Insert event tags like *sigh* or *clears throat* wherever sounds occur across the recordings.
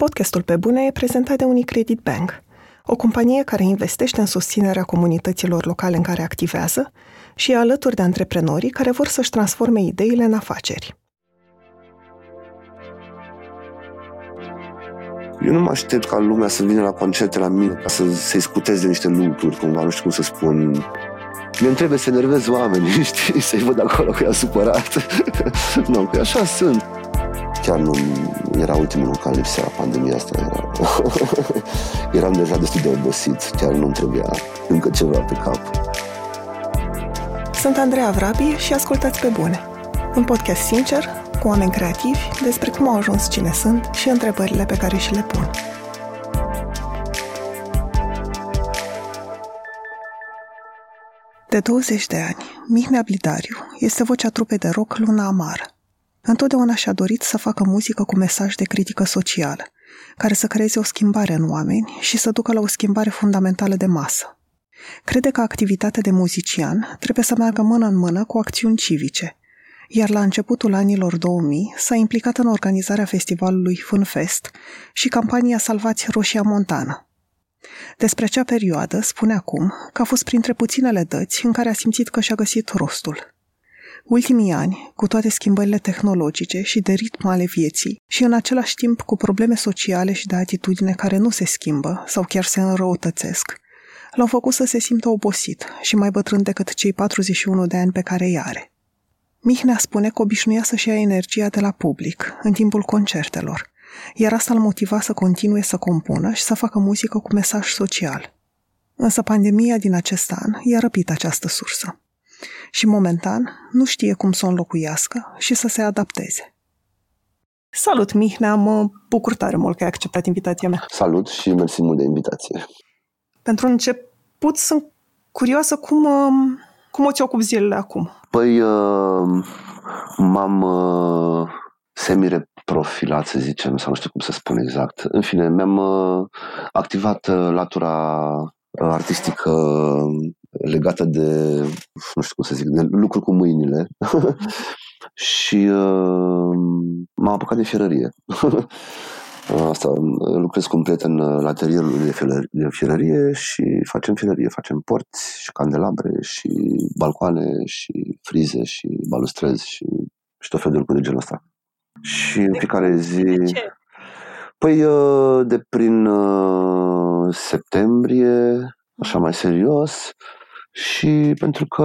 Podcastul Pe Bune e prezentat de Unicredit Bank, o companie care investește în susținerea comunităților locale în care activează și e alături de antreprenorii care vor să-și transforme ideile în afaceri. Eu nu mă aștept ca lumea să vină la concerte la mine ca să se scuteze de niște lucruri, cumva, nu știu cum să spun. Mi-mi trebuie să enervez oamenii, *laughs* știi, să-i văd acolo că e supărat. *laughs* nu, că așa sunt. Chiar nu era ultimul în care lipsea pandemia asta. Era... *laughs* Eram deja destul de obosit, chiar nu trebuia încă ceva pe cap. Sunt Andreea Vrabi și ascultați pe bune. Un podcast sincer, cu oameni creativi, despre cum au ajuns cine sunt și întrebările pe care și le pun. De 20 de ani, Mihnea Blidariu este vocea trupei de rock Luna Amară. Întotdeauna și-a dorit să facă muzică cu mesaj de critică socială, care să creeze o schimbare în oameni și să ducă la o schimbare fundamentală de masă. Crede că activitatea de muzician trebuie să meargă mână în mână cu acțiuni civice, iar la începutul anilor 2000 s-a implicat în organizarea festivalului Funfest și campania Salvați Roșia Montană. Despre acea perioadă spune acum că a fost printre puținele dăți în care a simțit că și-a găsit rostul. Ultimii ani, cu toate schimbările tehnologice și de ritm ale vieții, și în același timp cu probleme sociale și de atitudine care nu se schimbă sau chiar se înrăutățesc, l-au făcut să se simtă obosit și mai bătrân decât cei 41 de ani pe care îi are. Mihnea spune că obișnuia să-și ia energia de la public, în timpul concertelor, iar asta îl motiva să continue să compună și să facă muzică cu mesaj social. Însă pandemia din acest an i-a răpit această sursă. Și momentan nu știe cum să o înlocuiască și să se adapteze. Salut, Mihnea! Mă bucur tare mult că ai acceptat invitația mea. Salut și mersi mult de invitație. Pentru început, sunt curioasă cum, um, cum o ți ocupi zilele acum. Păi, uh, m-am uh, semi-reprofilat, să zicem, sau nu știu cum să spun exact. În fine, mi-am uh, activat latura artistică legată de, nu știu cum să zic, de lucruri cu mâinile *laughs* și uh, m-am apucat de fierărie. *laughs* Asta, lucrez cu un prieten la atelierul de, fierărie, de fierărie și facem fierărie, facem porți și candelabre și balcoane și frize și balustrezi și, și tot felul de lucruri de genul ăsta. Și în fiecare zi... De ce? Păi uh, de prin uh, septembrie, așa mai serios, și pentru că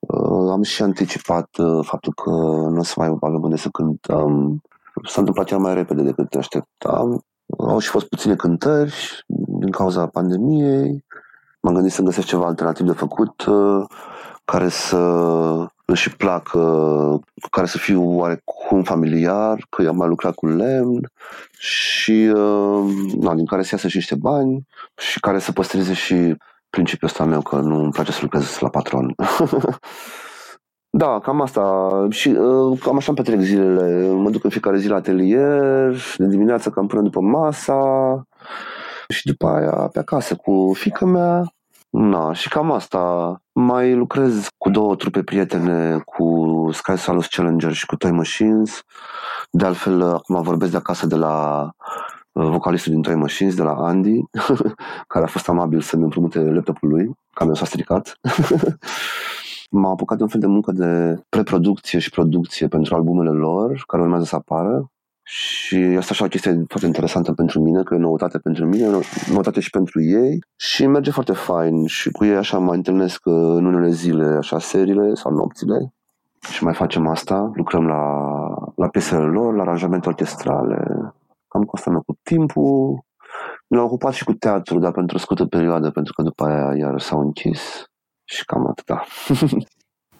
uh, am și anticipat faptul că nu o să mai avem unde să cântăm s-a întâmplat cel mai repede decât așteptam. Au și fost puține cântări din cauza pandemiei. M-am gândit să găsesc ceva alternativ de făcut uh, care să își placă, care să fiu oarecum familiar, că am mai lucrat cu lemn și uh, na, din care să iasă și niște bani și care să păstreze și principiul ăsta meu că nu îmi place să lucrez la patron. *laughs* Da, cam asta. Și uh, cam așa îmi petrec zilele. Mă duc în fiecare zi la atelier, de dimineață cam până după masa și după aia pe acasă cu fica mea. Na, și cam asta. Mai lucrez cu două trupe prietene, cu Sky Salus Challenger și cu Toy Machines. De altfel, acum vorbesc de acasă de la uh, vocalistul din Toy Machines, de la Andy, *laughs* care a fost amabil să-mi împrumute laptopul lui, că mi s-a stricat. *laughs* m-am apucat de un fel de muncă de preproducție și producție pentru albumele lor, care urmează să apară. Și asta așa o chestie foarte interesantă pentru mine, că e noutate pentru mine, noutate și pentru ei. Și merge foarte fain. Și cu ei așa mă întâlnesc uh, în unele zile, așa seriile sau nopțile. Și mai facem asta, lucrăm la, la piesele lor, la aranjamente orchestrale, cam cu asta cu timpul. Mi-am ocupat și cu teatru, dar pentru o scurtă perioadă, pentru că după aia iar s-au închis. Și cam atâta. *laughs*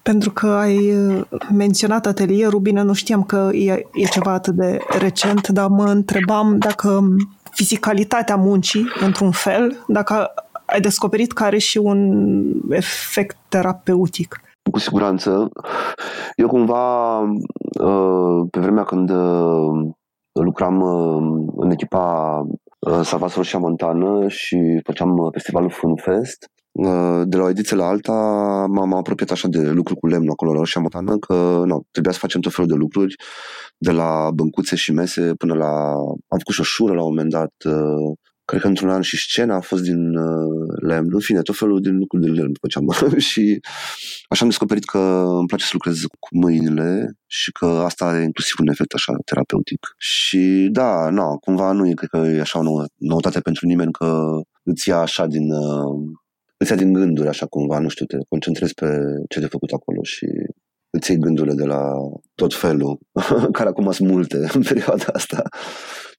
Pentru că ai uh, menționat atelierul, bine, nu știam că e, e ceva atât de recent, dar mă întrebam dacă fizicalitatea muncii, într-un fel, dacă ai descoperit că are și un efect terapeutic. Cu siguranță. Eu cumva, uh, pe vremea când uh, lucram în echipa Salvator și Montană și făceam festivalul Funfest, Uh, de la o ediție la alta m-am apropiat așa de lucruri cu lemn acolo la Roșia Motană, că nu, trebuia să facem tot felul de lucruri, de la băncuțe și mese până la... Am făcut și o șură la un moment dat, uh, cred că într-un an și scena a fost din uh, lemn, în fine, tot felul din lucruri de lemn făceam. și așa am descoperit că îmi place să lucrez cu mâinile și că asta are inclusiv un efect așa terapeutic. Și da, na, cumva nu e, cred că e așa o noutate pentru nimeni că îți ia așa din, uh, îți ia din gânduri așa cumva, nu știu, te concentrezi pe ce de făcut acolo și îți iei gândurile de la tot felul, *laughs* care acum sunt multe în perioada asta,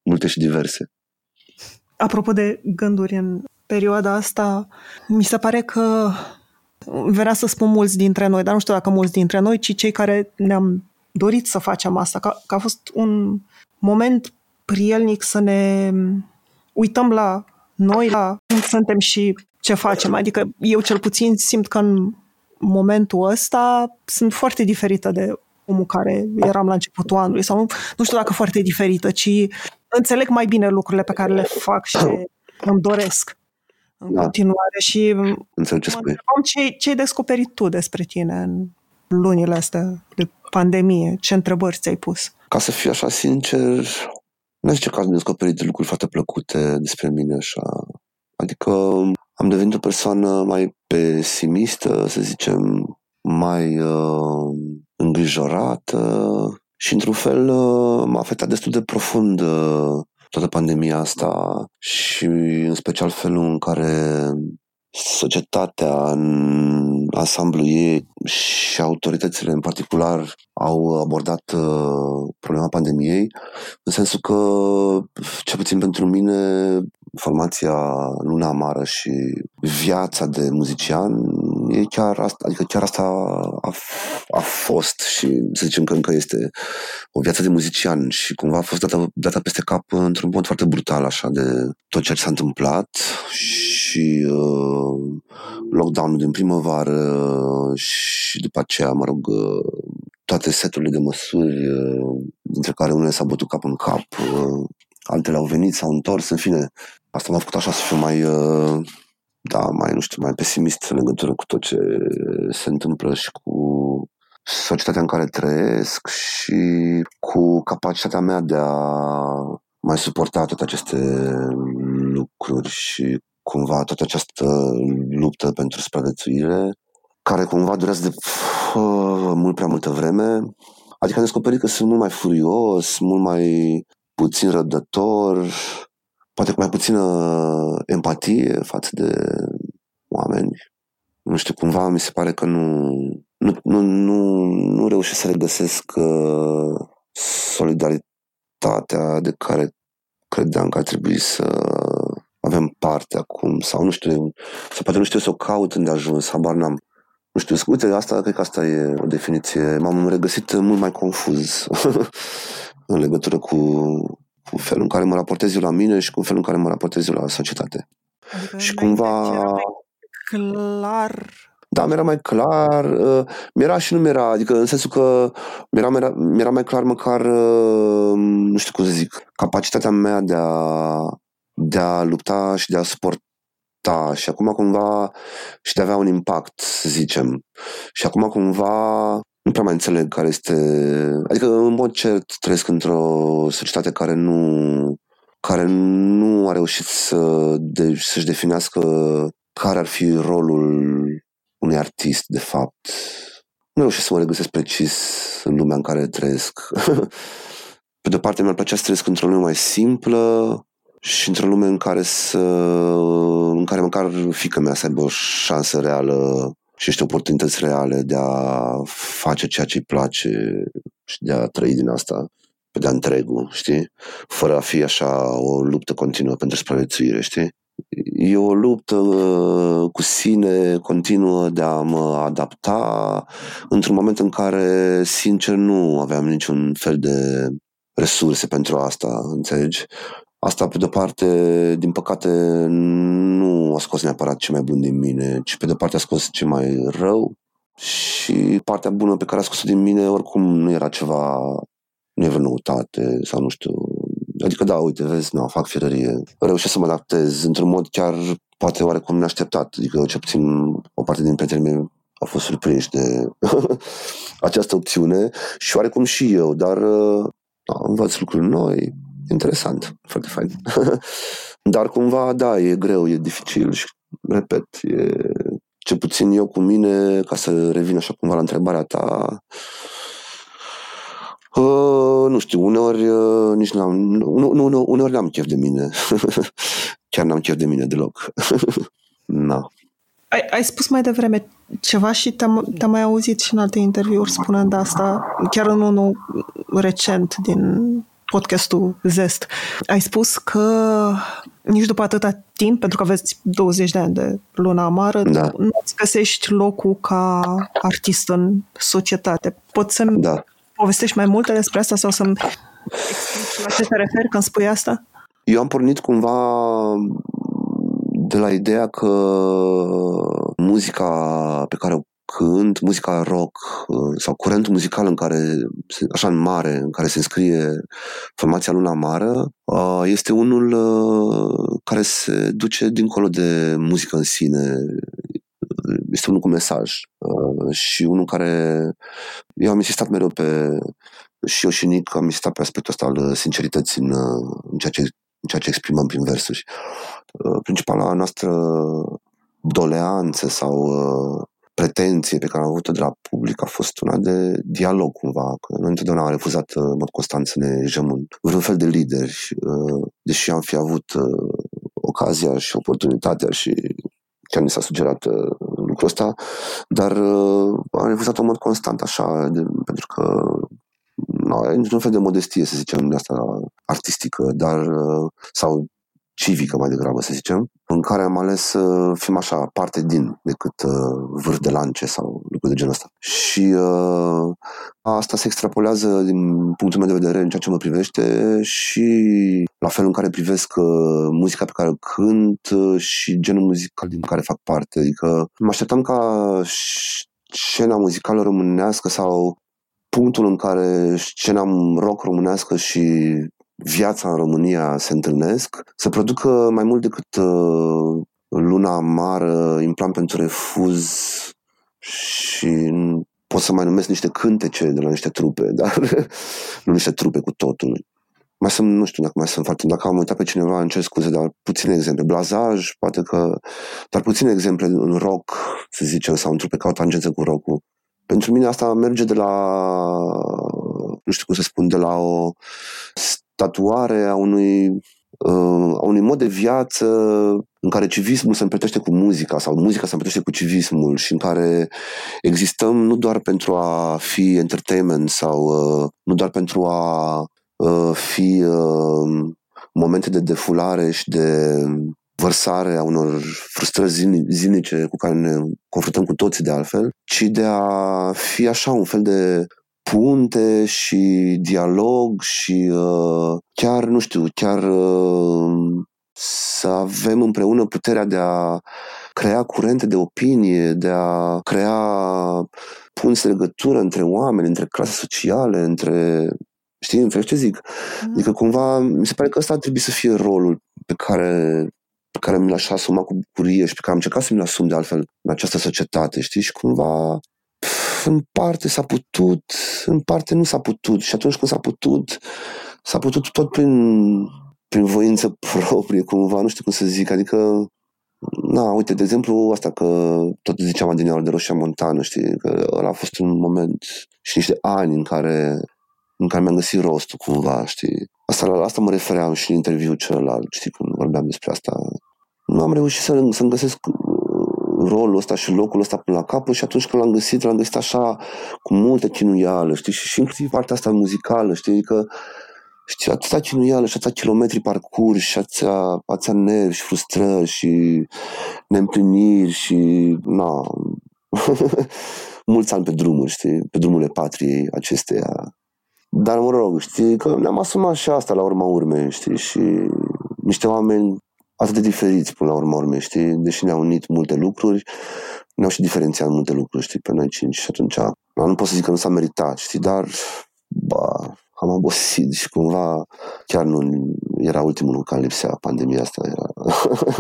multe și diverse. Apropo de gânduri în perioada asta, mi se pare că vrea să spun mulți dintre noi, dar nu știu dacă mulți dintre noi, ci cei care ne-am dorit să facem asta, că, că a fost un moment prielnic să ne uităm la noi, la cum suntem și ce facem. Adică eu cel puțin simt că în momentul ăsta sunt foarte diferită de omul care eram la începutul anului sau nu, nu știu dacă foarte diferită, ci înțeleg mai bine lucrurile pe care le fac și *clears throat* îmi doresc în da. continuare și Înțeleg ce spui. ce, ce ai descoperit tu despre tine în lunile astea de pandemie? Ce întrebări ți-ai pus? Ca să fiu așa sincer, nu zice că am descoperit lucruri foarte plăcute despre mine așa. Adică am devenit o persoană mai pesimistă, să zicem, mai uh, îngrijorată și într-un fel uh, m-a afectat destul de profund uh, toată pandemia asta și în special felul în care societatea în ansamblu ei și autoritățile în particular au abordat uh, problema pandemiei, în sensul că, cel puțin pentru mine, formația Luna Amară și viața de muzician e chiar asta, adică chiar asta a, a fost și să zicem că încă este o viață de muzician și cumva a fost dată, dată peste cap într-un mod foarte brutal așa de tot ceea ce s-a întâmplat și uh, lockdown-ul din primăvară și după aceea, mă rog, uh, toate seturile de măsuri, uh, dintre care unele s-au bătut cap în cap, uh, altele au venit, s-au întors, în fine, asta m-a făcut așa să fiu mai, uh, da, mai, nu știu, mai pesimist în legătură cu tot ce se întâmplă și cu societatea în care trăiesc și cu capacitatea mea de a mai suporta toate aceste lucruri și cumva toată această luptă pentru supraviețuire, care cumva durează de fă, mult prea multă vreme. Adică am descoperit că sunt mult mai furios, mult mai puțin răbdător, poate cu mai puțină empatie față de oameni. Nu știu, cumva mi se pare că nu, nu, nu, nu, nu reușesc să regăsesc uh, solidaritatea de care credeam că ar trebui să avem parte acum sau nu știu, sau poate nu știu să o caut unde ajuns, habar n-am. Nu știu, uite, asta, cred că asta e o definiție. M-am regăsit mult mai confuz *laughs* în legătură cu, cu felul în care mă raportez eu la mine și cu felul în care mă raportez eu la societate. Adică și cumva... clar da, mi-era mai clar, uh, mi-era și nu mi-era, adică în sensul că mi-era, mi-era, mi-era mai clar măcar, uh, nu știu cum să zic, capacitatea mea de a de a lupta și de a suporta și acum cumva și de a avea un impact, să zicem. Și acum cumva nu prea mai înțeleg care este... Adică, în mod cert, trăiesc într-o societate care nu care nu a reușit să de, să-și definească care ar fi rolul unui artist, de fapt. Nu reușesc să mă regăsesc precis în lumea în care trăiesc. *laughs* Pe de o parte, mi-ar plăcea să trăiesc într-o lume mai simplă, și într-o lume în care să, în care măcar fică mea să aibă o șansă reală și niște oportunități reale de a face ceea ce îi place și de a trăi din asta pe de-a întregul, știi? Fără a fi așa o luptă continuă pentru supraviețuire, știi? E o luptă uh, cu sine continuă de a mă adapta într-un moment în care, sincer, nu aveam niciun fel de resurse pentru asta, înțelegi? Asta, pe de-o parte, din păcate, nu a scos neapărat ce mai bun din mine, ci pe de-o parte a scos ce mai rău și partea bună pe care a scos-o din mine oricum nu era ceva, nu era noutate sau nu știu. Adică da, uite, vezi, nu, fac firărie. Reușesc să mă adaptez într-un mod chiar poate oarecum neașteptat. Adică, cel puțin, o parte din prietenii mei au fost surprinși de *laughs* această opțiune și oarecum și eu, dar da, învăț lucruri noi, interesant, foarte fain. *laughs* dar cumva, da, e greu, e dificil și, repet, e, ce puțin eu cu mine, ca să revin așa cumva la întrebarea ta, Uh, nu știu, uneori uh, nici n-am, nu, nu, nu, uneori n-am chef de mine. *laughs* Chiar n-am chef de mine deloc. *laughs* Na. Ai, ai spus mai devreme ceva și te-am, te-am mai auzit și în alte interviuri spunând asta, chiar în unul recent din podcastul Zest. Ai spus că nici după atâta timp, pentru că aveți 20 de ani de luna amară, da. nu îți găsești locul ca artist în societate. Poți să-mi da. povestești mai multe despre asta sau să-mi explici la ce te referi când spui asta? Eu am pornit cumva de la ideea că muzica pe care o cânt, muzica rock uh, sau curentul muzical în care, așa în mare, în care se înscrie formația Luna Amară, uh, este unul uh, care se duce dincolo de muzică în sine. Este unul cu mesaj și unul care eu am insistat mereu pe și eu și Nic am insistat pe aspectul ăsta al sincerității în, în ceea ce în ceea ce exprimăm prin versuri. Uh, principala noastră doleanță sau uh, pretenție pe care am avut-o de la public a fost una de dialog cumva, că noi întotdeauna am refuzat uh, în mod constant să ne jăm în vreun fel de lideri, deși am fi avut ocazia și oportunitatea și chiar mi s-a sugerat lucrul ăsta, dar am refuzat în mod constant așa, de, pentru că no, într-un fel de modestie, să zicem, de asta artistică, dar sau civică mai degrabă, să zicem, în care am ales să fim așa parte din decât uh, vârf de lance sau lucruri de genul ăsta. Și uh, asta se extrapolează din punctul meu de vedere în ceea ce mă privește și la felul în care privesc uh, muzica pe care o cânt uh, și genul muzical din care fac parte. Adică mă așteptam ca scena muzicală românească sau punctul în care scena rock românească și viața în România se întâlnesc, să producă mai mult decât uh, luna amară, implant pentru refuz și pot să mai numesc niște cântece de la niște trupe, *laughs* dar nu niște trupe cu totul. Mai sunt, nu știu dacă mai sunt foarte, dacă am uitat pe cineva, în cer scuze, dar puține exemple. Blazaj, poate că, dar puține exemple în rock, să zicem, sau în trupe ca o tangență cu rock Pentru mine asta merge de la, nu știu cum să spun, de la o tatuare a unui, uh, a unui mod de viață în care civismul se împletește cu muzica sau muzica se împletește cu civismul și în care existăm nu doar pentru a fi entertainment sau uh, nu doar pentru a uh, fi uh, momente de defulare și de vărsare a unor frustrări zilnice cu care ne confruntăm cu toții de altfel, ci de a fi așa un fel de punte și dialog și uh, chiar, nu știu, chiar uh, să avem împreună puterea de a crea curente de opinie, de a crea punți de legătură între oameni, între clase sociale, între Știi, în ce zic? Mm. Adică cumva, mi se pare că ăsta ar trebui să fie rolul pe care, pe care mi l-aș asuma cu bucurie și pe care am încercat să mi-l asum de altfel în această societate, știi? Și cumva în parte s-a putut, în parte nu s-a putut. Și atunci când s-a putut, s-a putut tot prin, prin voință *laughs* proprie, cumva, nu știu cum să zic. Adică, na, uite, de exemplu, asta că tot ziceam adineaur de Roșia Montană, știi, că ăla a fost un moment și niște ani în care în care mi-am găsit rostul cumva, știi. Asta, la asta mă refeream și în interviul celălalt, știi, când vorbeam despre asta. Nu am reușit să, să-mi găsesc rolul ăsta și locul ăsta până la capăt și atunci când l-am găsit, l-am găsit așa cu multă chinuială, știi, și, și inclusiv partea asta muzicală, știi, că știi, atâta chinuială și atâta kilometri parcurs și atâția, atâția nervi și frustrări și neîmpliniri și, na, *laughs* mulți ani pe drumuri, știi, pe drumurile patriei acesteia. Dar, mă rog, știi, că ne-am asumat și asta la urma urmei, știi, și niște oameni atât de diferiți până la urmă, urme, știi? Deși ne-au unit multe lucruri, ne-au și diferențiat multe lucruri, știi, pe noi cinci și atunci nu pot să zic că nu s-a meritat, știi, dar ba, am obosit și cumva chiar nu era ultimul în lipsea pandemia asta. Era...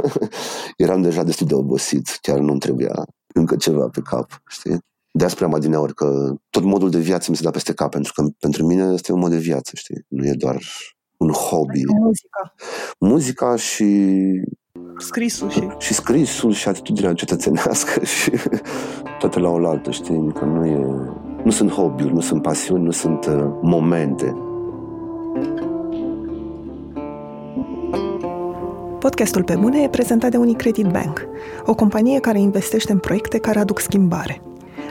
*laughs* Eram deja destul de obosit, chiar nu-mi trebuia încă ceva pe cap, știi? De asta mai adineori că tot modul de viață mi se da peste cap, pentru că pentru mine este un mod de viață, știi? Nu e doar un hobby. Muzica. Muzica și scrisul și... Și scrisul și atitudinea cetățenească *laughs* și toate la oaltă, știi? Că nu e... Nu sunt hobby-uri, nu sunt pasiuni, nu sunt uh, momente. Podcastul Pe Bune e prezentat de Unicredit Bank, o companie care investește în proiecte care aduc schimbare.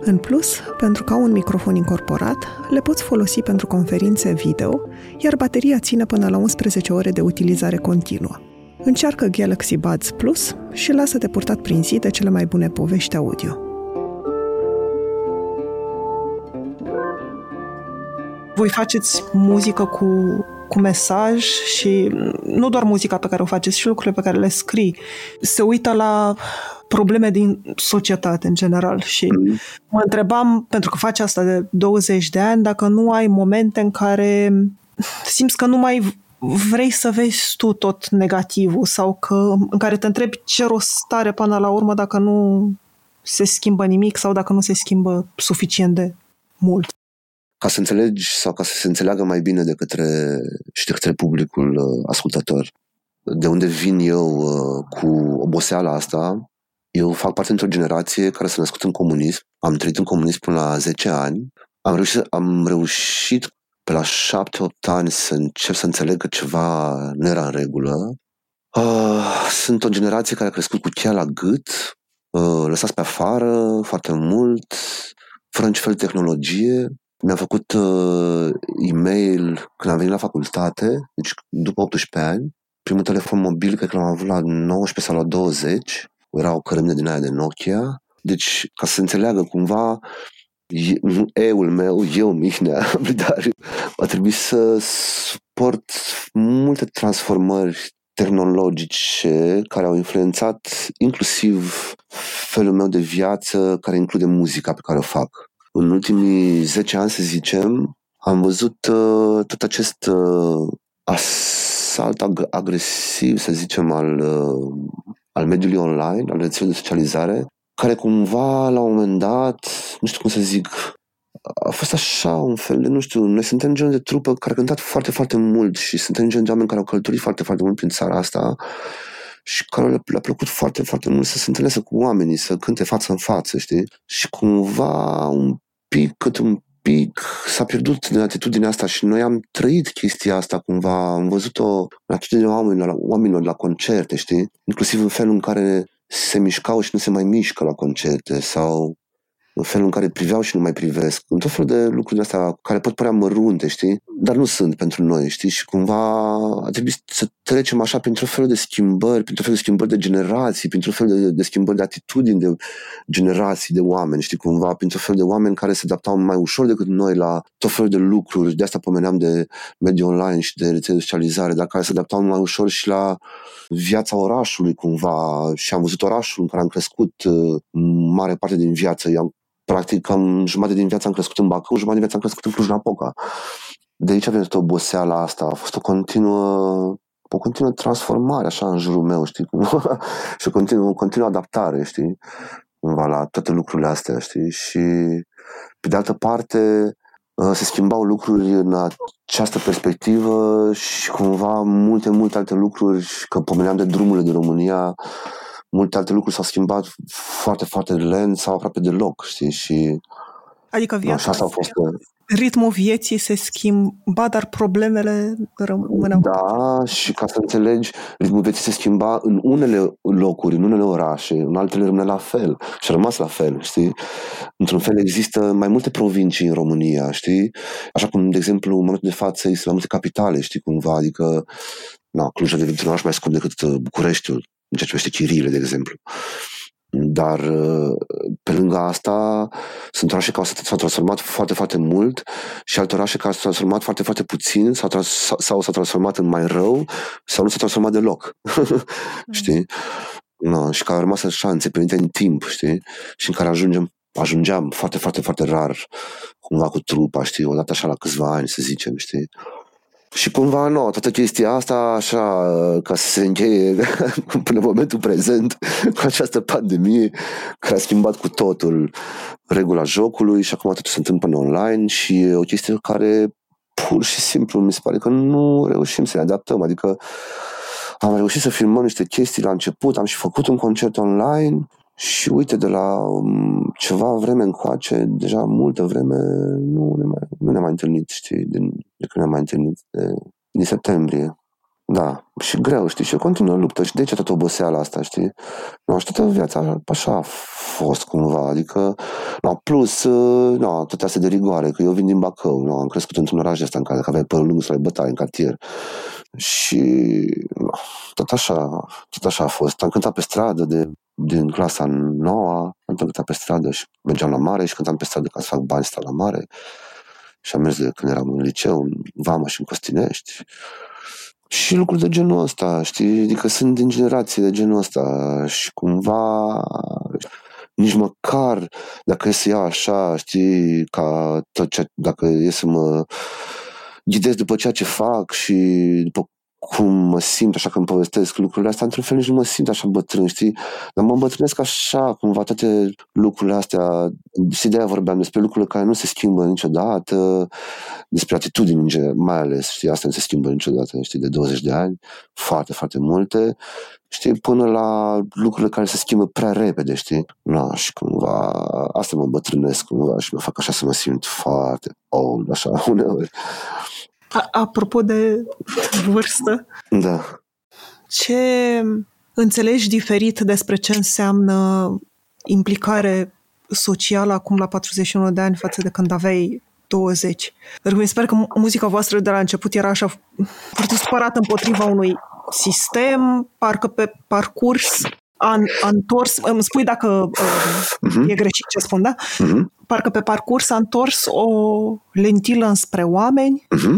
în plus, pentru că au un microfon incorporat, le poți folosi pentru conferințe video, iar bateria ține până la 11 ore de utilizare continuă. Încearcă Galaxy Buds Plus și lasă-te purtat prin zi de cele mai bune povești audio. Voi faceți muzică cu, cu mesaj și nu doar muzica pe care o faceți, și lucrurile pe care le scrii. Se uită la probleme din societate în general și mm. mă întrebam, pentru că faci asta de 20 de ani, dacă nu ai momente în care simți că nu mai vrei să vezi tu tot negativul sau că în care te întrebi ce rost stare până la urmă dacă nu se schimbă nimic sau dacă nu se schimbă suficient de mult. Ca să înțelegi sau ca să se înțeleagă mai bine de către și de către publicul uh, ascultător, de unde vin eu uh, cu oboseala asta, eu fac parte dintr-o generație care s-a născut în comunism. Am trăit în comunism până la 10 ani. Am reușit, am reușit pe la 7-8 ani să încep să înțeleg că ceva nu era în regulă. Uh, sunt o generație care a crescut cu cheia la gât, uh, lăsați pe afară foarte mult, fără nici fel de tehnologie. Mi-am făcut uh, e-mail când am venit la facultate, deci după 18 ani. Primul telefon mobil cred că l-am avut la 19 sau la 20 era o cărămidă din aia de Nokia. Deci, ca să se înțeleagă cumva, eul meu, eu, Mihnea *laughs* Blidariu, a trebuit să suport multe transformări tehnologice care au influențat inclusiv felul meu de viață, care include muzica pe care o fac. În ultimii 10 ani, să zicem, am văzut uh, tot acest uh, asalt ag- agresiv, să zicem, al uh, al mediului online, al rețelei de socializare, care cumva, la un moment dat, nu știu cum să zic, a fost așa un fel de, nu știu, noi suntem genul de trupă care a cântat foarte, foarte mult și suntem genul de oameni care au călătorit foarte, foarte mult prin țara asta și care le, le-a plăcut foarte, foarte mult să se întâlnească cu oamenii, să cânte față în față, știi? Și cumva un pic, cât un pic s-a pierdut din atitudinea asta și noi am trăit chestia asta cumva, am văzut-o în atitudinea oamenilor, oamenilor la concerte, știi? Inclusiv în felul în care se mișcau și nu se mai mișcă la concerte sau în felul în care priveau și nu mai privesc, în tot felul de lucruri de astea care pot părea mărunte, știi? Dar nu sunt pentru noi, știi? Și cumva a trebuit să trecem așa printr-o fel de schimbări, printr-o fel de schimbări de generații, printr-o fel de, de schimbări de atitudini de generații de oameni, știi? Cumva printr-o fel de oameni care se adaptau mai ușor decât noi la tot felul de lucruri. De asta pomeneam de mediul online și de rețele de socializare, dar care se adaptau mai ușor și la viața orașului cumva și am văzut orașul în care am crescut uh, mare parte din viață. Eu am practic am jumătate din viața am crescut în Bacău, jumătate din viața am crescut în Cluj-Napoca. De aici a venit oboseala asta, a fost o continuă o continuă transformare așa în jurul meu, știi? *laughs* și o continuă, o continuă adaptare, știi? Cumva la toate lucrurile astea, știi? Și pe de altă parte, uh, se schimbau lucruri în această perspectivă și cumva multe, multe alte lucruri, că pomeneam de drumurile din România, multe alte lucruri s-au schimbat foarte, foarte lent sau aproape deloc, știi? Și, adică viața no, asta a fost, uh, ritmul vieții se schimba, dar problemele rămâneau. Da, și ca să înțelegi, ritmul vieții se schimba în unele locuri, în unele orașe, în altele rămâne la fel și a rămas la fel, știi? Într-un fel există mai multe provincii în România, știi? Așa cum, de exemplu, în momentul de față există mai multe capitale, știi, cumva, adică na, Cluj a devenit un oraș mai scump decât uh, Bucureștiul, în ceea ce privește chirile, de exemplu. Dar uh, pe lângă asta sunt orașe care s-au transformat foarte, foarte mult și alte orașe care s-au transformat foarte, foarte puțin sau, trans- sau s-au transformat în mai rău sau nu s-au transformat deloc. *laughs* știi? No, și care au rămas așa înțepenite în timp, știi? Și în care ajungem, ajungeam foarte, foarte, foarte rar cumva cu trupa, știi? Odată așa la câțiva ani, să zicem, știi? Și cumva, nu, toată chestia asta, așa, ca să se încheie *laughs* până în momentul prezent, cu această pandemie care a schimbat cu totul regula jocului și acum totul se întâmplă în online și e o chestie care pur și simplu mi se pare că nu reușim să ne adaptăm. Adică am reușit să filmăm niște chestii la început, am și făcut un concert online și uite, de la um, ceva vreme încoace, deja multă vreme, nu ne mai, nu ne mai întâlnit, știi, din, de când ne-am mai întâlnit, de, din septembrie. Da, și greu, știi, și continuă luptă și de ce toată oboseala asta, știi? Nu, și toată viața așa a fost cumva, adică, no, plus, uh, no, toate astea de rigoare, că eu vin din Bacău, no, am crescut într-un oraș ăsta în care aveai părul lung să ai bătaie în cartier. Și no, tot așa, tot așa a fost. Am cântat pe stradă de din clasa nouă, am cântat pe stradă și mergeam la mare și cântam pe stradă ca să fac bani stau la mare. Și am mers de când eram în liceu, în Vama și în Costinești. Și lucruri de genul ăsta, știi? Adică sunt din generație de genul ăsta și cumva nici măcar dacă e să iau așa, știi, ca tot ce, dacă e să mă ghidez după ceea ce fac și după cum mă simt așa când povestesc lucrurile astea, într-un fel nici nu mă simt așa bătrân, știi? Dar mă îmbătrânesc așa, cumva toate lucrurile astea, și de vorbeam despre lucrurile care nu se schimbă niciodată, despre atitudini, mai ales, știi, asta nu se schimbă niciodată, știi, de 20 de ani, foarte, foarte multe, știi, până la lucrurile care se schimbă prea repede, știi? Na, și cumva, asta mă îmbătrânesc cumva și mă fac așa să mă simt foarte old, așa, uneori. A, apropo de vârstă, da. ce înțelegi diferit despre ce înseamnă implicare socială acum la 41 de ani față de când aveai 20? Pentru că mi se pare că muzica voastră de la început era așa foarte supărată împotriva unui sistem, parcă pe parcurs a, a întors, îmi spui dacă uh-huh. e greșit ce spun, da? Uh-huh. Parcă pe parcurs a întors o lentilă înspre oameni uh-huh.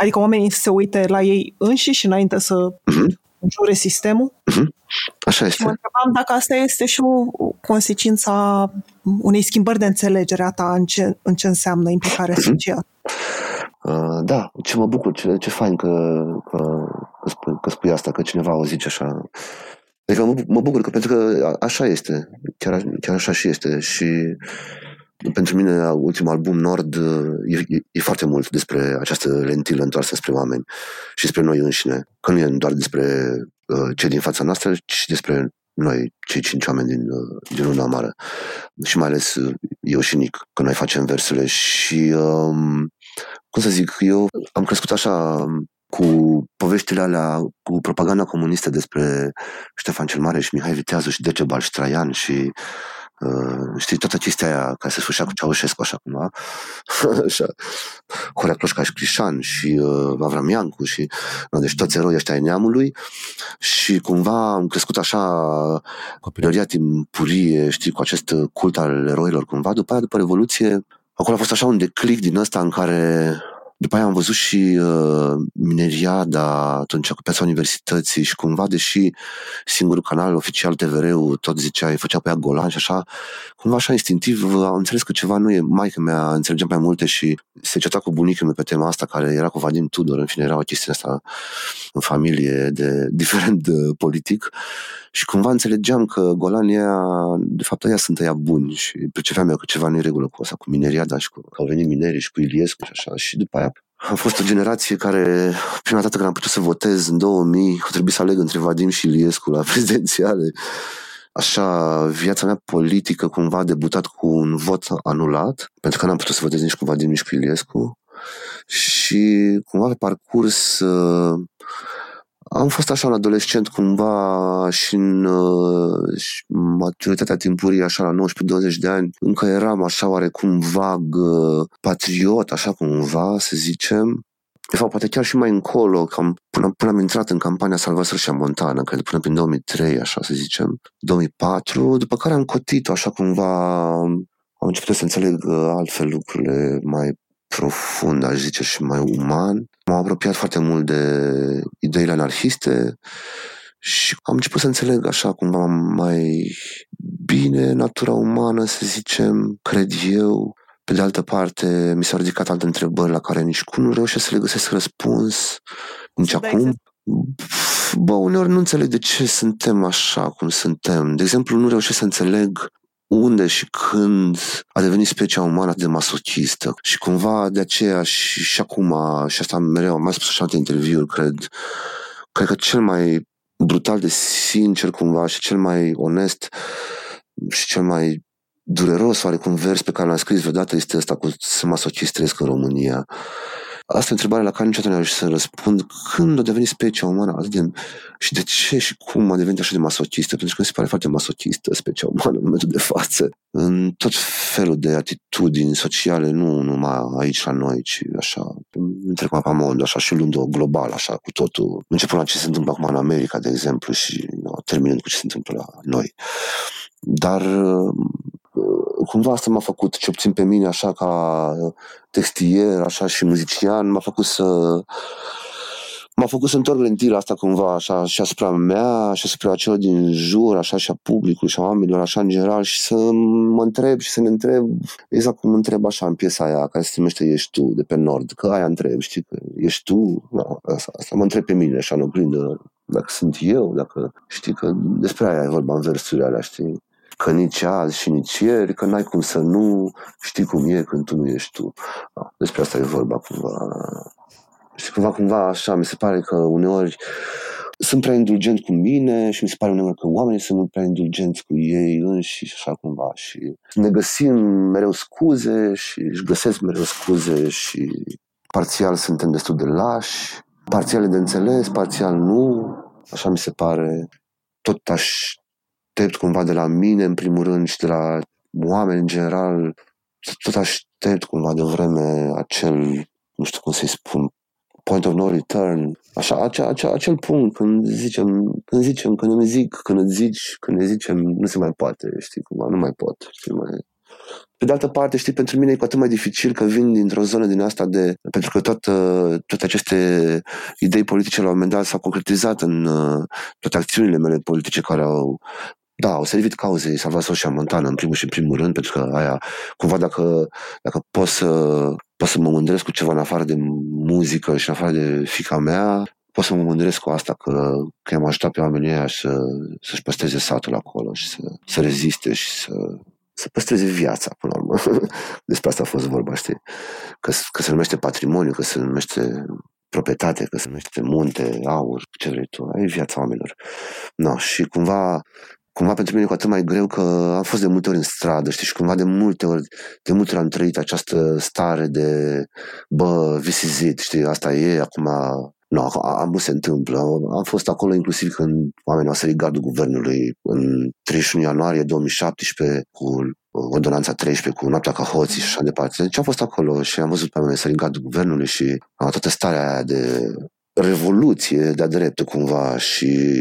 Adică oamenii să se uite la ei înșiși înainte să uh-huh. jure sistemul. Uh-huh. Așa este. Și mă întrebam dacă asta este și o consecință a unei schimbări de înțelegere a ta în ce, în ce înseamnă implicarea uh-huh. socială. Uh, da, ce mă bucur, ce, ce fain că, că, că, spui, că spui asta, că cineva o zice așa. Adică mă, mă bucur că pentru că așa este, chiar, chiar așa și este și pentru mine ultimul album Nord e, e, e foarte mult despre această lentilă întoarsă spre oameni și spre noi înșine. Că nu e doar despre uh, cei din fața noastră, ci despre noi, cei cinci oameni din, uh, din luna amară. Și mai ales uh, eu și Nic, că noi facem versurile și um, cum să zic, eu am crescut așa cu poveștile alea, cu propaganda comunistă despre Ștefan cel Mare și Mihai Viteazu și Decebal și Ștraian și Uh, știi, toată chestia aia care se sfârșea cu Ceaușescu, așa cumva, *laughs* așa, Horea Cloșca și Crișan și uh, Avram Iancu și, uh, deci toți eroi ăștia ai neamului și cumva am crescut așa copilăria timpurie, știi, cu acest cult al eroilor cumva, după aia, după Revoluție, acolo a fost așa un declic din ăsta în care După aia am văzut și uh, Mineriada atunci cu piața universității și cumva, deși singurul canal oficial TVR-ul tot zicea, îi făcea pe ea Golan și așa, cumva așa instinctiv am înțeles că ceva nu e, maică mea înțelegea mai multe și se certa cu bunicul meu pe tema asta, care era cu Vadim Tudor, în fine era o chestie asta în familie de *laughs* diferent de politic și cumva înțelegeam că Golan ea, de fapt, ea sunt ăia buni și percepeam eu că ceva nu e regulă cu asta, cu mineriada și cu, că au venit minerii și cu Iliescu și așa. Și după aia am fost o generație care, prima dată când am putut să votez în 2000, a trebuit să aleg între Vadim și Iliescu la *laughs* prezidențiale. Așa, viața mea politică cumva a debutat cu un vot anulat, pentru că n-am putut să votez nici cu Vadim, nici cu Iliescu. Și cumva pe parcurs uh, am fost așa un adolescent cumva și în uh, și maturitatea timpurie, așa la 19-20 de ani, încă eram așa oarecum vag uh, patriot, așa cumva, să zicem. De fapt, poate chiar și mai încolo, cam până, până am intrat în campania Salvator și Montana, cred până prin 2003, așa să zicem, 2004, după care am cotit așa cumva, am început să înțeleg uh, altfel lucrurile mai profund, aș zice, și mai uman. M-am apropiat foarte mult de ideile anarhiste și am început să înțeleg așa cumva mai bine natura umană, să zicem, cred eu. Pe de altă parte, mi s-au ridicat alte întrebări la care nici cum nu reușesc să le găsesc răspuns, nici de acum. Bă, uneori nu înțeleg de ce suntem așa cum suntem. De exemplu, nu reușesc să înțeleg unde și când a devenit specia umană de masochistă. Și cumva de aceea și, și acum, și asta mereu am mai spus așa alte interviuri, cred, cred că cel mai brutal de sincer cumva și cel mai onest și cel mai dureros oarecum vers pe care l-am scris vreodată este ăsta cu să masochist trăiesc în România. Asta e o întrebare la care niciodată nu am să răspund. Când a devenit specia umană atât de... și de ce și cum a devenit așa de masochistă? Pentru că mi se pare foarte masochistă specia umană în momentul de față. În tot felul de atitudini sociale, nu numai aici la noi, ci așa, întreg mai pe mod, așa și luând-o global, așa, cu totul. Începând la ce se întâmplă acum în America, de exemplu, și no, terminând cu ce se întâmplă la noi. Dar cumva asta m-a făcut, ce obțin pe mine așa ca textier, așa și muzician, m-a făcut să m-a făcut să întorc lentila asta cumva așa și asupra mea și asupra celor din jur, așa și a publicului și a oamenilor, așa în general și să mă întreb și să ne întreb exact cum întreb așa în piesa aia care se numește Ești tu de pe Nord, că aia întreb, știi, că ești tu, no, asta, asta mă întreb pe mine așa în oglindă, dacă sunt eu, dacă știi că despre aia e vorba în versurile alea, știi? Că nici azi și nici ieri, că n-ai cum să nu știi cum e când tu nu ești tu. Da, despre asta e vorba cumva. Și cumva, cumva așa, mi se pare că uneori sunt prea indulgent cu mine și mi se pare uneori că oamenii sunt mult prea indulgenți cu ei înși și așa cumva și ne găsim mereu scuze și își găsesc mereu scuze și parțial suntem destul de lași, parțial de înțeles, parțial nu, așa mi se pare. Tot aș aștept cumva de la mine, în primul rând, și de la oameni în general, tot aștept cumva de vreme acel, nu știu cum să-i spun, point of no return, așa, acea, acea, acel punct când zicem, când zicem, când îmi zic, când îți zici, când ne zicem, nu se mai poate, știi, cumva, nu mai pot, știi, mai... Pe de altă parte, știi, pentru mine e cu atât mai dificil că vin dintr-o zonă din asta de... Pentru că toată, toate aceste idei politice la un moment dat s-au concretizat în uh, toate acțiunile mele politice care au da, au servit cauzei Salvator și Montana în primul și în primul rând, pentru că aia, cumva dacă, dacă pot să, pot să mă mândresc cu ceva în afară de muzică și în afară de fica mea, pot să mă mândresc cu asta, că, că am ajutat pe oamenii ăia să, să-și păstreze satul acolo și să, să reziste și să, să păstreze viața, până la urmă. *laughs* Despre asta a fost vorba, știi? Că, că se numește patrimoniu, că se numește proprietate, că se numește munte, aur, ce vrei tu, ai viața oamenilor. No, și cumva cumva pentru mine e cu atât mai greu că am fost de multe ori în stradă, știi, și cumva de multe ori, de multe ori am trăit această stare de, bă, this is it, știi, asta e, acum, nu, am nu se întâmplă. Am fost acolo inclusiv când oamenii au sărit gardul guvernului în 31 ianuarie 2017 cu ordonanța 13 cu noaptea ca hoții și așa departe. Deci am fost acolo și am văzut pe oameni sărit gardul guvernului și toată starea aia de revoluție de-a dreptul cumva și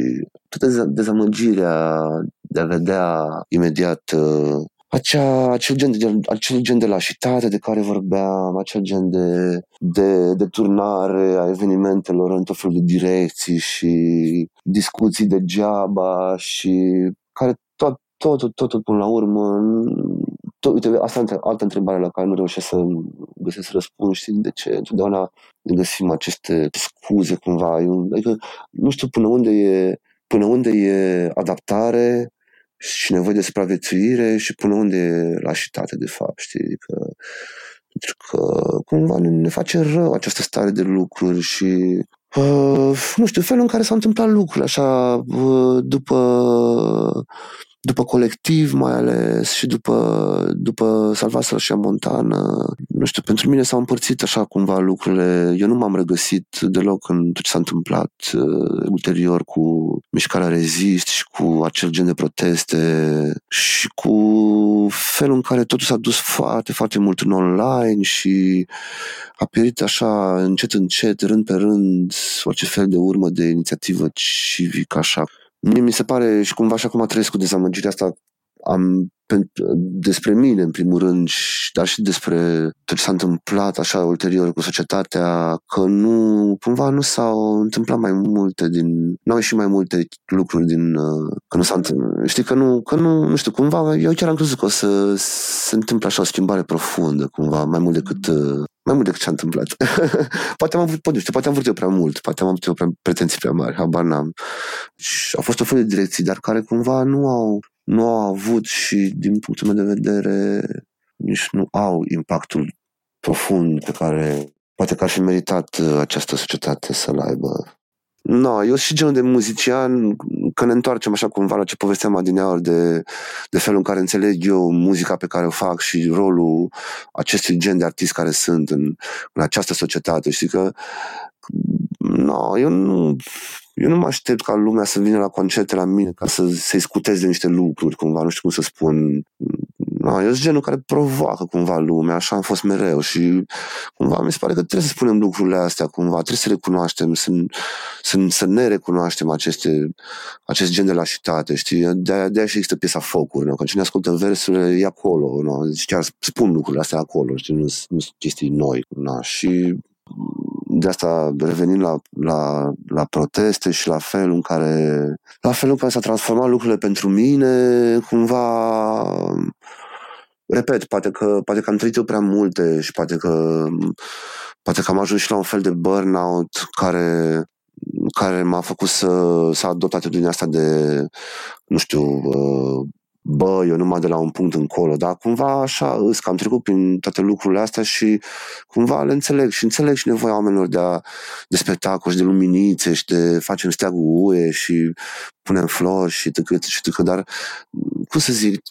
toată dezamăgirea de a vedea imediat uh, acea, acel, gen de, acel gen de lașitate de care vorbeam, acel gen de, de, de turnare a evenimentelor în tot felul de direcții și discuții degeaba și care tot, tot, tot, tot până la urmă tot, uite, asta e altă întrebare la care nu reușesc să găsesc răspuns. Știi de ce? Întotdeauna găsim aceste scuze cumva. Adică nu știu până unde e, până unde e adaptare și nevoie de supraviețuire și până unde e lașitate, de fapt, știi? Adică, pentru că cumva ne face rău această stare de lucruri și uh, nu știu, felul în care s-au întâmplat lucrurile așa uh, după după colectiv mai ales și după, după Salvația și Montană, nu știu, pentru mine s-au împărțit așa cumva lucrurile. Eu nu m-am regăsit deloc în tot ce s-a întâmplat uh, ulterior cu mișcarea Rezist și cu acel gen de proteste și cu felul în care totul s-a dus foarte, foarte mult în online și a pierit așa încet, încet, rând pe rând, orice fel de urmă de inițiativă civică așa Mie mi se pare și cumva așa cum a trăiesc cu dezamăgirea asta am despre mine, în primul rând, dar și despre tot ce s-a întâmplat așa ulterior cu societatea, că nu, cumva nu s-au întâmplat mai multe din, nu au ieșit mai multe lucruri din, uh, că nu s-a întâmplat, știi, că nu, că nu, nu știu, cumva, eu chiar am crezut că o să se întâmple așa o schimbare profundă, cumva, mai mult decât, uh, mai mult decât ce a întâmplat. *laughs* poate am avut, poate, știu, poate am vrut eu prea mult, poate am avut eu prea, pretenții prea mari, habar n-am. Și au fost o fel de direcții, dar care cumva nu au, nu au avut și, din punctul meu de vedere, nici nu au impactul profund pe care poate că ar fi meritat uh, această societate să-l aibă. No, eu și genul de muzician, că ne întoarcem așa cumva la ce povesteam adineaori de, de felul în care înțeleg eu muzica pe care o fac și rolul acestui gen de artist care sunt în, în această societate. Știi că no, eu nu eu nu mă aștept ca lumea să vină la concerte la mine ca să se scuteze de niște lucruri, cumva, nu știu cum să spun. No, eu sunt genul care provoacă cumva lumea, așa am fost mereu și cumva mi se pare că trebuie să spunem lucrurile astea cumva, trebuie să recunoaștem, să, să, să ne recunoaștem aceste, acest gen de lașitate, știi? De-aia, de și există piesa Focuri, nu? că cine ascultă versurile e acolo, nu? Deci chiar spun lucrurile astea acolo, știi? Nu, nu sunt chestii noi, nu? Și de asta revenind la, la, la proteste și la felul în care la felul în care s-a transformat lucrurile pentru mine, cumva repet, poate că, poate că am trăit eu prea multe și poate că poate că am ajuns și la un fel de burnout care care m-a făcut să, să adopt atitudinea asta de, nu știu, uh, bă, eu numai de la un punct încolo, dar cumva așa îs că am trecut prin toate lucrurile astea și cumva le înțeleg și înțeleg și nevoia oamenilor de, a, de spectacol și de luminițe și de facem steagul UE și punem flori și tăcât și tăcât, dar cum să zic,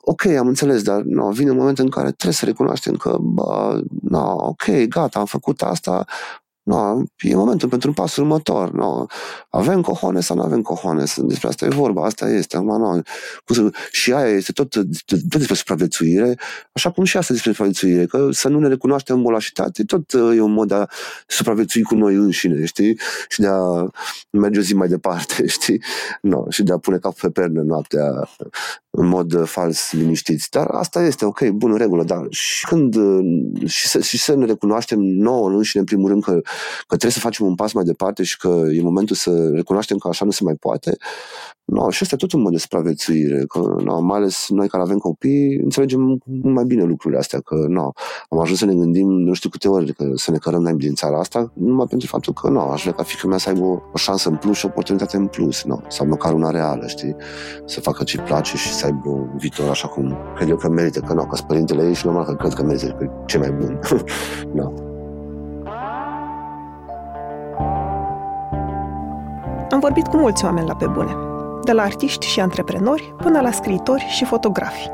ok, am înțeles, dar no, vine un moment în care trebuie să recunoaștem că, bă, no, ok, gata, am făcut asta, No, e momentul pentru pasul următor. No. Avem cohone sau nu avem cohone? Despre asta e vorba, asta este. Acum, no. Și aia este tot, tot despre supraviețuire, așa cum și asta despre supraviețuire, că să nu ne recunoaștem molașitate, tot uh, e un mod de a supraviețui cu noi înșine, știi? Și de a merge o zi mai departe, *laughs* știi? No. Și de a pune capul pe pernă noaptea în mod uh, fals liniștiți. Dar asta este, ok, bună regulă, dar și când uh, și să, și să ne recunoaștem nouă înșine, în primul rând, că, că trebuie să facem un pas mai departe și că e momentul să recunoaștem că așa nu se mai poate, No, și asta e tot un mod de supraviețuire, că no, mai ales noi care avem copii, înțelegem mai bine lucrurile astea, că no, am ajuns să ne gândim nu știu câte ori că să ne cărăm noi din țara asta, numai pentru faptul că no, aș vrea ca fiica mea să aibă o, o șansă în plus și o oportunitate în plus, no, sau măcar una reală, știi? Să facă ce place și să aibă un viitor așa cum cred eu că merită, că nu, că părintele ei și normal că cred că merită că ce mai bun. no. *laughs* Am vorbit cu mulți oameni la pe bune de la artiști și antreprenori până la scriitori și fotografi.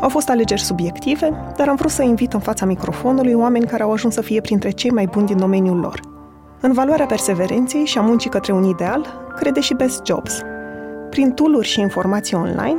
Au fost alegeri subiective, dar am vrut să invit în fața microfonului oameni care au ajuns să fie printre cei mai buni din domeniul lor. În valoarea perseverenței și a muncii către un ideal, crede și Best Jobs. Prin tooluri și informații online,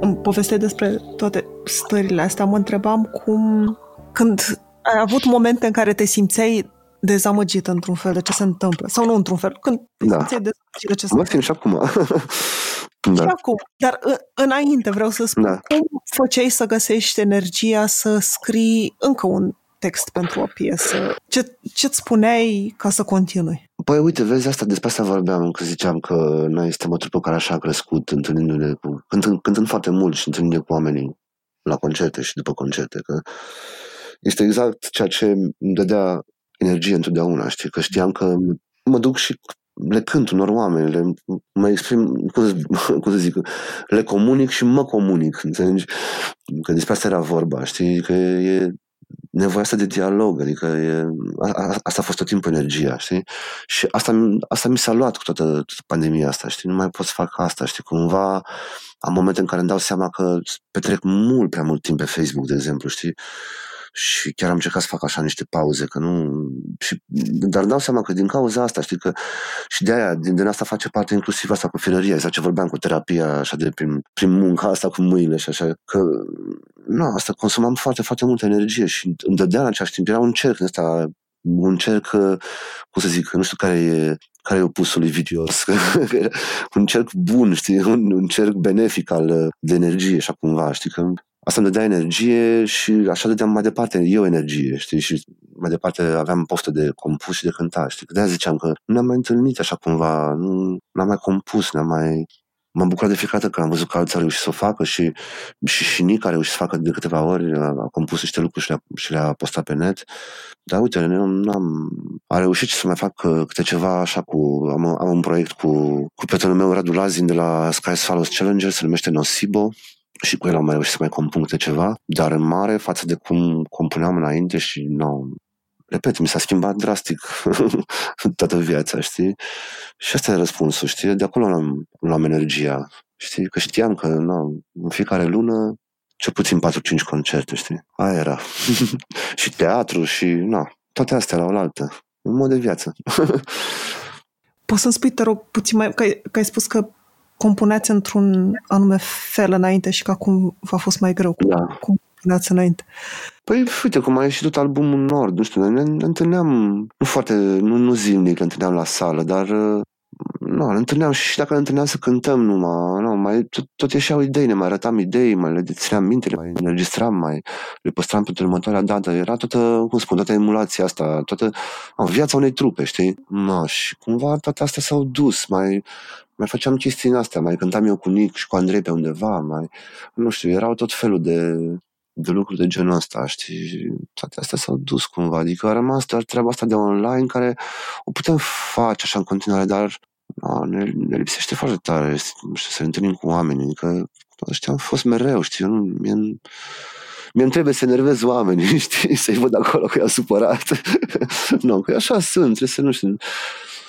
În poveste despre toate stările astea, mă întrebam cum, când ai avut momente în care te simțeai dezamăgit într-un fel de ce se întâmplă. Sau nu într-un fel, când te da. simțeai dezamăgit de ce se întâmplă. Mă simt și acum. *laughs* da. Și acum. Dar înainte vreau să spun, da. cum făceai să găsești energia să scrii încă un text pentru o piesă? Ce, ce-ți spuneai ca să continui? Păi uite, vezi, asta despre asta vorbeam, că ziceam că noi suntem o trupă care așa a crescut, întâlnindu-ne cu, cântând, cântând foarte mult și întâlnindu-ne cu oamenii la concerte și după concerte, că este exact ceea ce îmi dădea energie întotdeauna, știi, că știam că mă duc și le cânt unor oameni, le, mă exprim, cum să, *laughs* cum să zic, le comunic și mă comunic, înțelegi? Că despre asta era vorba, știi? Că e nevoia asta de dialog, adică e, a, a, asta a fost tot timpul energia, știi? Și asta, asta mi s-a luat cu toată, toată pandemia asta, știi? Nu mai pot să fac asta, știi? Cumva am momente în care îmi dau seama că petrec mult prea mult timp pe Facebook, de exemplu, știi? Și chiar am încercat să fac așa niște pauze, că nu... Și, dar dau seama că din cauza asta, știi, că și de aia, din, din asta face parte inclusiv asta cu filăria, exact ce vorbeam cu terapia, așa de prin, prin munca asta cu mâinile și așa, că nu, asta consumam foarte, foarte multă energie și îmi dădea în același timp, era un cerc ăsta, un cerc, cum să zic, nu știu care e, care e opusul vidios, *laughs* un cerc bun, știi, un, un cerc benefic al de energie, așa cumva, știi, că asta îmi dădea energie și așa dădeam mai departe eu energie, știi, și mai departe aveam poftă de compus și de cântat, știi, de ziceam că nu ne-am mai întâlnit așa cumva, nu am mai compus, ne-am mai... M-am bucurat de fiecare dată că am văzut că alții au reușit să o facă și, și, și Nic a reușit să facă de câteva ori, a, a compus niște lucruri și le-a, și le-a postat pe net. Dar uite, nu am a reușit să mai fac câte ceva așa cu... Am, am un proiect cu, cu prietenul meu Radu Lazin de la Sky Swallows Challenger, se numește Nosibo și cu el am mai reușit să mai compun câte ceva, dar în mare față de cum compuneam înainte și nu, repet, mi s-a schimbat drastic *laughs* toată viața, știi? Și asta e răspunsul, știi? De acolo luam, luam energia, știi? Că știam că nu, în fiecare lună cel puțin 4-5 concerte, știi? Aia era. *laughs* și teatru și, nu, toate astea la oaltă. Un mod de viață. *laughs* Poți să-mi spui, te rog, puțin mai... Că, că ai spus că compuneați într-un anume fel înainte și că acum v-a fost mai greu. Da. Cum compuneați înainte? Păi, uite, cum a ieșit tot albumul Nord, nu știu, ne, ne întâlneam, nu foarte, nu, nu zilnic, ne întâlneam la sală, dar nu, ne întâlneam și dacă ne întâlneam să cântăm numai, nu, mai, tot, tot ieșeau idei, ne mai arătam idei, mai le țineam minte, le mai înregistram, mai le păstram pentru următoarea dată. Era toată, cum spun, toată emulația asta, toată o, viața unei trupe, știi? No, și cumva toate astea s-au dus, mai, mai făceam chestii astea, mai cântam eu cu Nic și cu Andrei pe undeva, mai, nu știu, erau tot felul de, de lucruri de genul ăsta, știi? Toate astea s-au dus cumva, adică a rămas doar treaba asta de online care o putem face așa în continuare, dar no, ne, ne lipsește foarte tare, nu știu, să ne întâlnim cu oamenii, adică ăștia am fost mereu, știi, eu nu, mie, mie trebuie să enervez oamenii, *laughs* știi, să-i văd acolo că i-au supărat. *laughs* nu, că așa sunt, trebuie să, nu știu,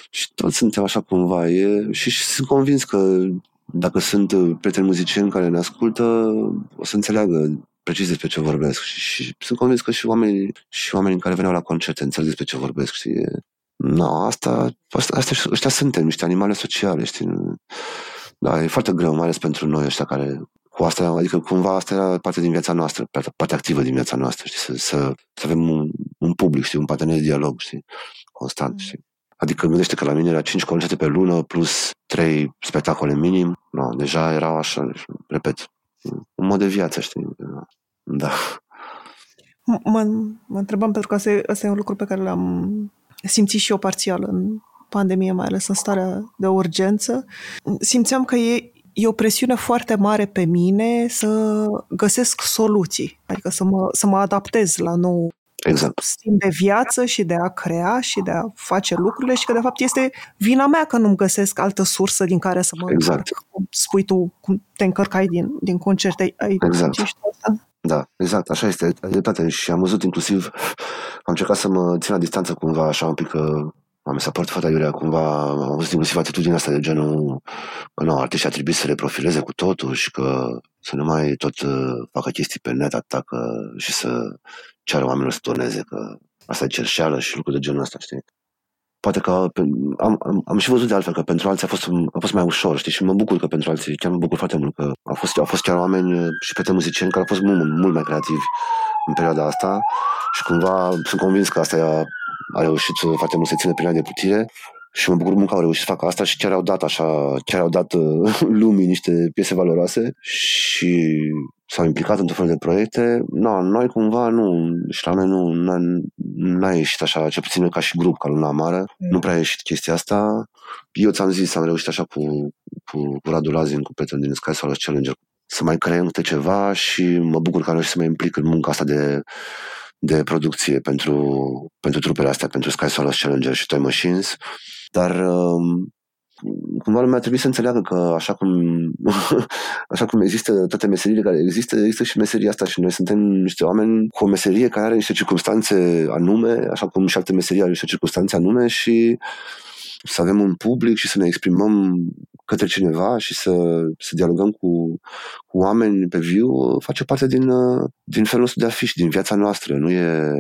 și toți suntem așa cumva. E, și, și sunt convins că dacă sunt uh, prieteni muzicieni care ne ascultă, o să înțeleagă precis despre ce vorbesc. Și, și sunt convins că și oamenii, și oamenii care veneau la concerte înțeleg despre ce vorbesc. Știi? No, asta, asta, asta, ăștia suntem, niște animale sociale, știi? Da, e foarte greu, mai ales pentru noi ăștia care cu asta, adică cumva asta era parte din viața noastră, parte activă din viața noastră, știi? Să, să, să avem un, un public, știi? Un partener de dialog, știi? Constant, mm. știi? Adică gândește că la mine era 5 concerte pe lună plus 3 spectacole minim. No, deja erau așa, repet, un mod de viață, știi? Da. Mă, mă întrebam pentru că asta e, asta e un lucru pe care l-am simțit și eu parțial în pandemie, mai ales în starea de urgență. Simțeam că e, e o presiune foarte mare pe mine să găsesc soluții, adică să mă, să mă adaptez la nou Exact. Stil de viață și de a crea și de a face lucrurile și că de fapt este vina mea că nu-mi găsesc altă sursă din care să mă exact. Cum spui tu, cum te încărcai din, din concerte. Ai exact. asta? Da, exact, așa este, ai dreptate și am văzut inclusiv, am încercat să mă țin la distanță cumva așa un pic că mi s-a părut foarte iurea cumva, am văzut inclusiv atitudinea asta de genul că nu, artiștii ar trebui să le profileze cu totul și că să nu mai tot uh, facă chestii pe net, atacă și să ceară oamenilor să turneze, că asta e cerșeală și lucruri de genul ăsta, știi? Poate că am, am, am și văzut de altfel că pentru alții a fost, a fost mai ușor, știi, și mă bucur că pentru alții, chiar mă bucur foarte mult că au fost, au fost chiar oameni și pe muzicieni care au fost mult, mult mai creativi în perioada asta și cumva sunt convins că asta a, a reușit foarte mult să țină pe de putire și mă bucur mult că au reușit să facă asta și chiar au dat așa, chiar au dat uh, *laughs* lumii niște piese valoroase și s-au implicat într-un fel de proiecte. No, noi cumva nu, și la noi nu, n-a ieșit așa, ce puțin ca și grup, ca luna amară. Mm. Nu prea a ieșit chestia asta. Eu ți-am zis, am reușit așa cu, cu, cu Radu Lazin, cu Petru din Sky Solar Challenger, să mai creăm câte ceva și mă bucur că am reușit să mă implic în munca asta de, de producție pentru, pentru trupele astea, pentru Sky Solar Challenger și Toy Machines. Dar um, cumva lumea trebuie să înțeleagă că așa cum, *laughs* așa cum există toate meseriile care există, există și meseria asta și noi suntem niște oameni cu o meserie care are niște circunstanțe anume, așa cum și alte meserii are niște circunstanțe anume și să avem un public și să ne exprimăm către cineva și să, să dialogăm cu, cu oameni pe viu face parte din, din felul nostru de a fi și din viața noastră. Nu e,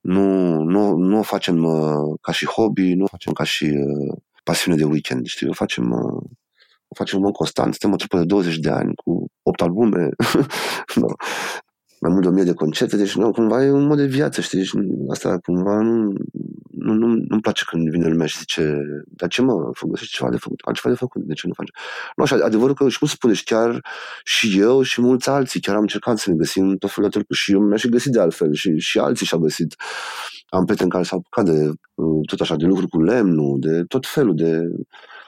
nu, nu, nu o facem uh, ca și hobby, nu o facem ca și uh, pasiune de weekend, știi, o facem, uh, o facem în mod constant. Suntem o trupă de 20 de ani cu 8 albume, no. *laughs* mai mult de 1000 de concerte, deci nu, cumva e un mod de viață, știi, deci asta cumva nu, nu, nu, nu-mi place când vine lumea și zice, dar ce mă, găsești ceva de făcut, altceva de făcut, de ce nu faci? Nu, așa, adevărul că, și cum spune, și chiar și eu și mulți alții, chiar am încercat să ne găsim tot felul de trucuri și eu mi-aș și găsit de altfel și, și alții și-au găsit. Am prieteni care s-au apucat de uh, tot așa, de lucruri cu lemnul, de tot felul de,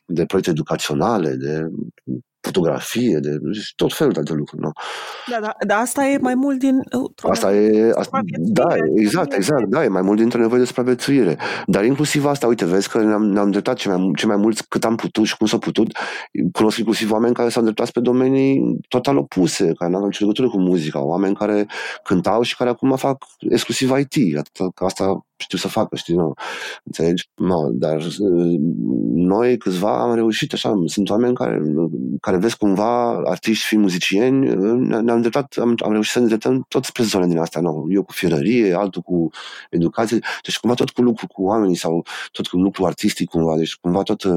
de proiecte educaționale, de fotografie, de tot felul de alte lucruri. Nu? Da, da, dar asta e mai mult din... Asta e, asta, da, exact, exact, da, e mai mult dintr-o nevoie de supraviețuire. Dar inclusiv asta, uite, vezi că ne-am, ne-am dreptat ce mai, ce mai mulți cât am putut și cum s-a putut. Cunosc inclusiv oameni care s-au îndreptat pe domenii total opuse, care nu aveau nicio legătură cu muzica, oameni care cântau și care acum fac exclusiv IT. Atât, că asta știu să facă, știi, nu, înțelegi? Nu, dar uh, noi câțiva am reușit așa, sunt oameni care, care vezi cumva, artiști, fi muzicieni, uh, ne-am dreptat, am, am reușit să ne dreptăm tot spre zone din astea, nu, eu cu firărie, altul cu educație, deci cumva tot cu lucru cu oamenii sau tot cu lucru artistic cumva, deci cumva tot să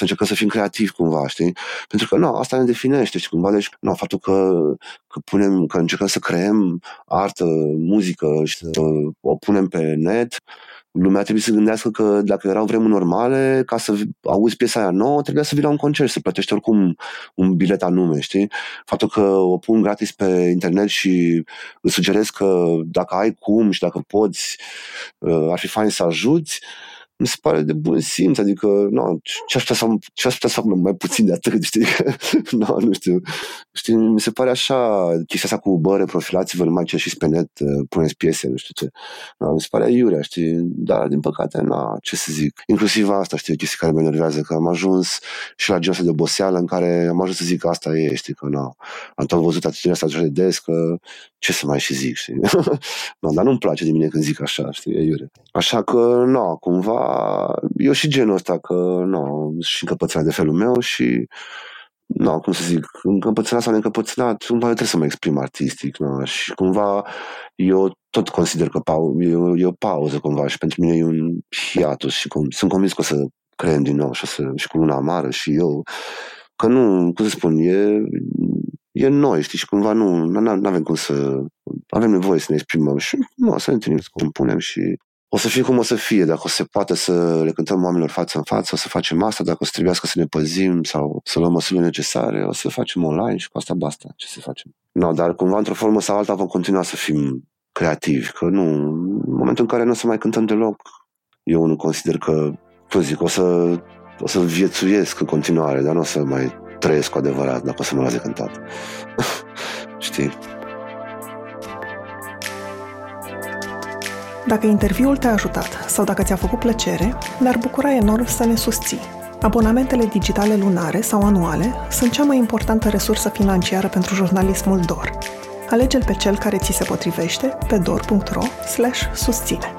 încercăm să fim creativi cumva, știi? Pentru că, nu, asta ne definește, și cumva, deci, nu, faptul că, că punem, că încercăm să creăm artă, muzică și să o punem pe net, lumea trebuie să gândească că dacă erau vremuri normale, ca să auzi piesa aia nouă, trebuia să vii la un concert, să plătești oricum un bilet anume, știi? Faptul că o pun gratis pe internet și îți sugerez că dacă ai cum și dacă poți, uh, ar fi fain să ajuți, mi se pare de bun simț, adică, nu, ce aș putea să, ce aș putea să fac mai puțin de atât, *laughs* știi? nu, nu știu. Știi, mi se pare așa, chestia asta cu, bă, reprofilați-vă, numai ce și pe net, uh, puneți piese, nu știu ce. Nu, mi se pare iurea, știi? Dar, din păcate, na, ce să zic. Inclusiv asta, știi, chestia care mă enervează, că am ajuns și la genul de oboseală în care am ajuns să zic că asta e, știi, că, nu, am tot văzut atitudinea asta de des, că ce să mai și zic, știi? *laughs* no, dar nu-mi place de mine când zic așa, știi, e iure. Așa că, nu, cumva, eu și genul ăsta, că nu, și încăpățânat de felul meu și nu, cum să zic, încăpățânat sau neîncăpățânat, cumva eu trebuie să mă exprim artistic, nu? și cumva eu tot consider că pau, e, o, e o pauză cumva și pentru mine e un hiatus și cum, sunt convins că o să creăm din nou și, o să, și cu luna amară și eu, că nu, cum să spun, e, e noi, știi, și cumva nu, nu avem cum să, avem nevoie să ne exprimăm și nu, să ne întâlnim, să compunem și o să fie cum o să fie, dacă o să poate să le cântăm oamenilor față în față, o să facem asta, dacă o să trebuiască să ne păzim sau să luăm măsurile necesare, o să facem online și cu asta basta. Ce să facem? No, dar cumva, într-o formă sau alta, vom continua să fim creativi, că nu, în momentul în care nu o să mai cântăm deloc, eu nu consider că, cum zic, o să, o să viețuiesc în continuare, dar nu o să mai trăiesc cu adevărat dacă o să mă las de cântat. *laughs* Știi? Dacă interviul te-a ajutat sau dacă ți-a făcut plăcere, ne-ar bucura enorm să ne susții. Abonamentele digitale lunare sau anuale sunt cea mai importantă resursă financiară pentru jurnalismul DOR. Alege-l pe cel care ți se potrivește pe dor.ro/susține.